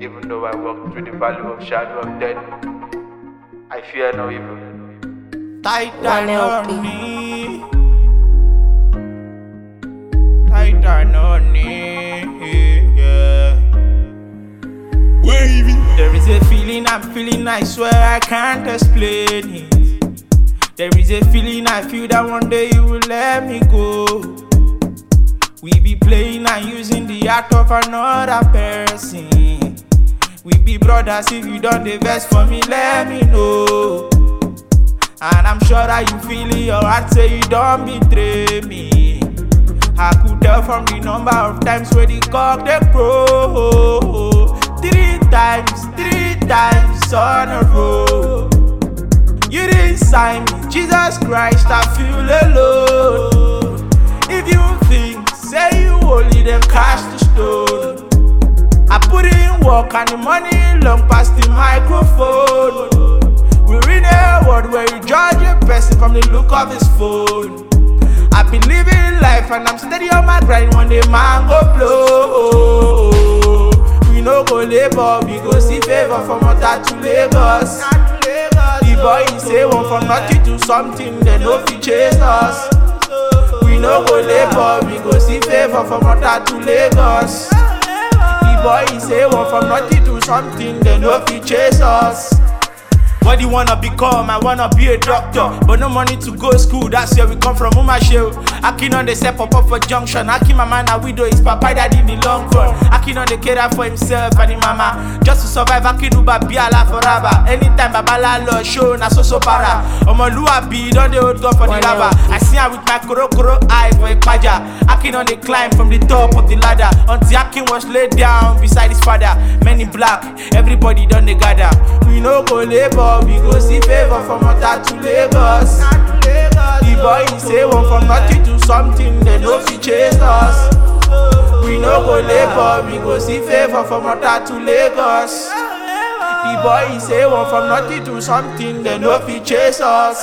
Even though I walk through the valley of shadow of death, I fear no evil. Tither on me. Tither on me. Yeah. There is a feeling I'm feeling, I swear I can't explain it. There is a feeling I feel that one day you will let me go. We be playing and using the art of another person. We be brothers if you done the best for me, let me know. And I'm sure that you feel in your heart say you don't betray me. I could tell from the number of times where the cock they crow. Three times, three times on a row. You didn't sign me, Jesus Christ, I feel alone. And the money long past the microphone. We're in a world where you judge a person from the look of his phone. I've been living life and I'm steady on my grind when the man go blow. We no go labor, we go see favor from Ota to Lagos. The boy he say one from nothing to something, they no fit chase us. We no go labor, we go see favor from Ota to Lagos. Boy say one from nothing to something, they no fit chase us. What do you wanna become? I wanna be a doctor, but no money to go school. That's where we come from, Uma Shell. Akin on the step up up for junction. Akin my man a widow, his papa died in the long run. Akin on the cater for himself and his mama. Just to survive, Akin Uba be alive forever. Anytime Babala Lord show, na so so para. Omoluabi, don't the old God for the lava. I see her with my koro koro eye for a paja. Akin on the climb from the top of the ladder until Akin was laid down beside his father. Many black, everybody done the gather. We no go labor, we go see favor from Ota to Lagos. The boy he say one from nothing to something, they no fit chase us. We no go labor, we go see favor from Ota to Lagos. The boy he say one from nothing to something, they no fit chase us.